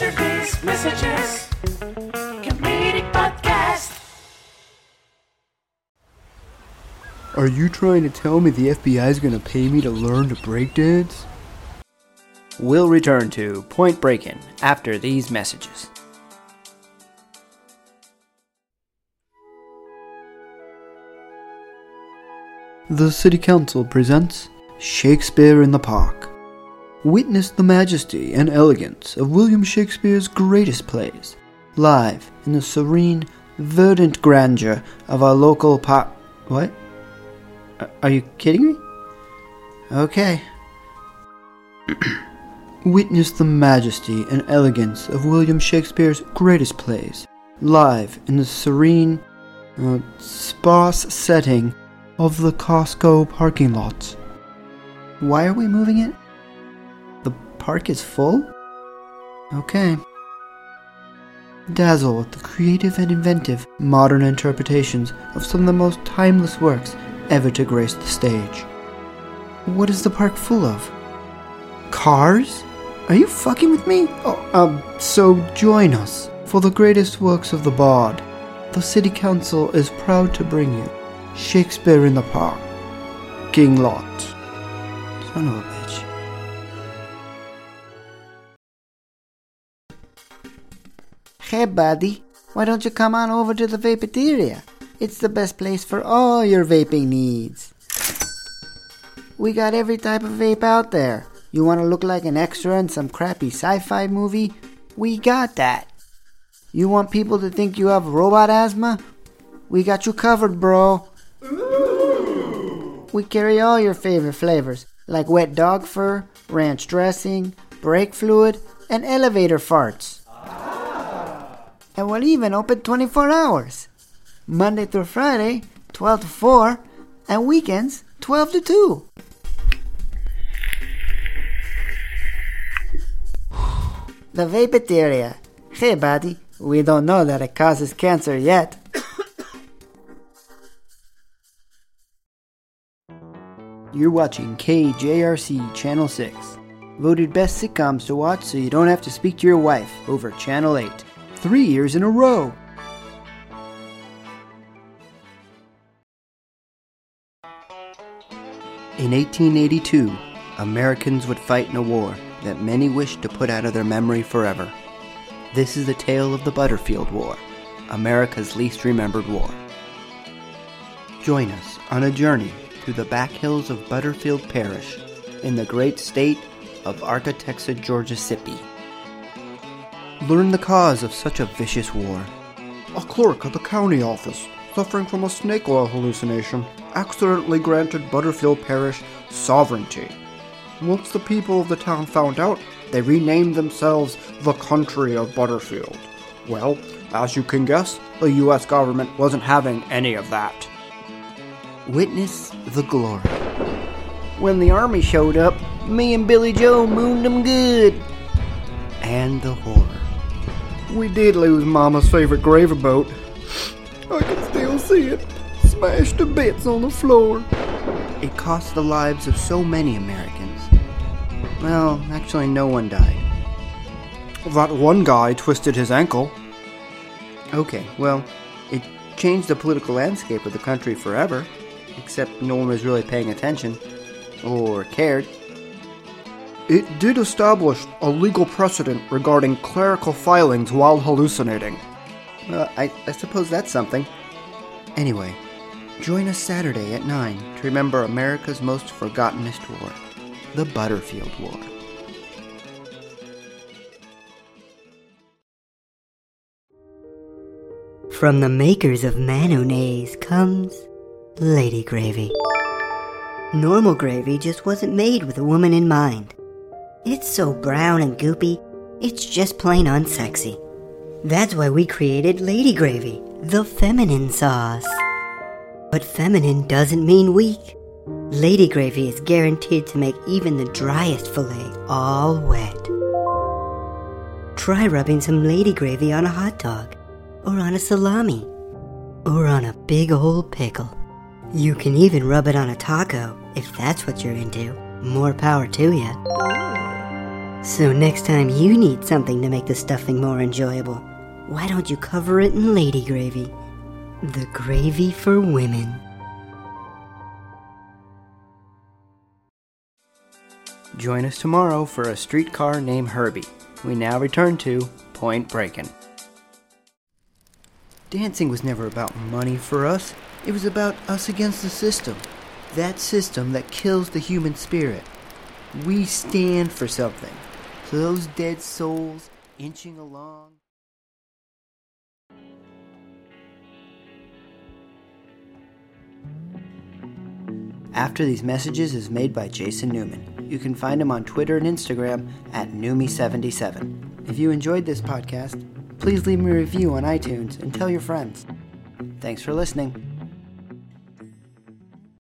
After These Messages Comedic Podcast. Are you trying to tell me the FBI is gonna pay me to learn to breakdance? We'll return to Point Breakin' after these messages. The City Council presents Shakespeare in the Park. Witness the majesty and elegance of William Shakespeare's greatest plays, live in the serene, verdant grandeur of our local park. What? Are you kidding me? Okay. Witness the majesty and elegance of William Shakespeare's greatest plays, live in the serene, uh, sparse setting of the Costco parking lot. Why are we moving it? Park is full? Okay. Dazzle with the creative and inventive modern interpretations of some of the most timeless works ever to grace the stage. What is the park full of? Cars? Are you fucking with me? Oh, um, so join us for the greatest works of the bard. The City Council is proud to bring you Shakespeare in the Park, King Lot. Son of a bitch. Hey, buddy, why don't you come on over to the Vapeteria? It's the best place for all your vaping needs. We got every type of vape out there. You want to look like an extra in some crappy sci fi movie? We got that. You want people to think you have robot asthma? We got you covered, bro. We carry all your favorite flavors, like wet dog fur, ranch dressing, brake fluid, and elevator farts. And we're even open 24 hours. Monday through Friday, 12 to 4, and weekends, 12 to 2. The Vapeteria. Hey, buddy, we don't know that it causes cancer yet. You're watching KJRC Channel 6. Voted best sitcoms to watch so you don't have to speak to your wife over Channel 8. Three years in a row. In 1882, Americans would fight in a war that many wished to put out of their memory forever. This is the tale of the Butterfield War, America's least remembered war. Join us on a journey through the back hills of Butterfield Parish in the great state of Arkatexa, Georgia. Learn the cause of such a vicious war. A clerk at the county office, suffering from a snake oil hallucination, accidentally granted Butterfield Parish sovereignty. Once the people of the town found out, they renamed themselves the Country of Butterfield. Well, as you can guess, the US government wasn't having any of that. Witness the glory. When the army showed up, me and Billy Joe mooned them good. And the horror. We did lose Mama's favorite gravy boat. I can still see it, smashed to bits on the floor. It cost the lives of so many Americans. Well, actually, no one died. That one guy twisted his ankle. Okay, well, it changed the political landscape of the country forever, except no one was really paying attention or cared. It did establish a legal precedent regarding clerical filings while hallucinating. Well, I, I suppose that's something. Anyway, join us Saturday at 9 to remember America's most forgottenest war, the Butterfield War. From the makers of mayonnaise comes Lady Gravy. Normal gravy just wasn't made with a woman in mind. It's so brown and goopy, it's just plain unsexy. That's why we created Lady Gravy, the feminine sauce. But feminine doesn't mean weak. Lady Gravy is guaranteed to make even the driest fillet all wet. Try rubbing some Lady Gravy on a hot dog, or on a salami, or on a big old pickle. You can even rub it on a taco if that's what you're into. More power to ya. So next time you need something to make the stuffing more enjoyable, why don't you cover it in lady gravy? The gravy for women. Join us tomorrow for a streetcar named Herbie. We now return to Point Breakin'. Dancing was never about money for us. It was about us against the system. That system that kills the human spirit. We stand for something. Those dead souls inching along. After These Messages is made by Jason Newman. You can find him on Twitter and Instagram at Numi77. If you enjoyed this podcast, please leave me a review on iTunes and tell your friends. Thanks for listening.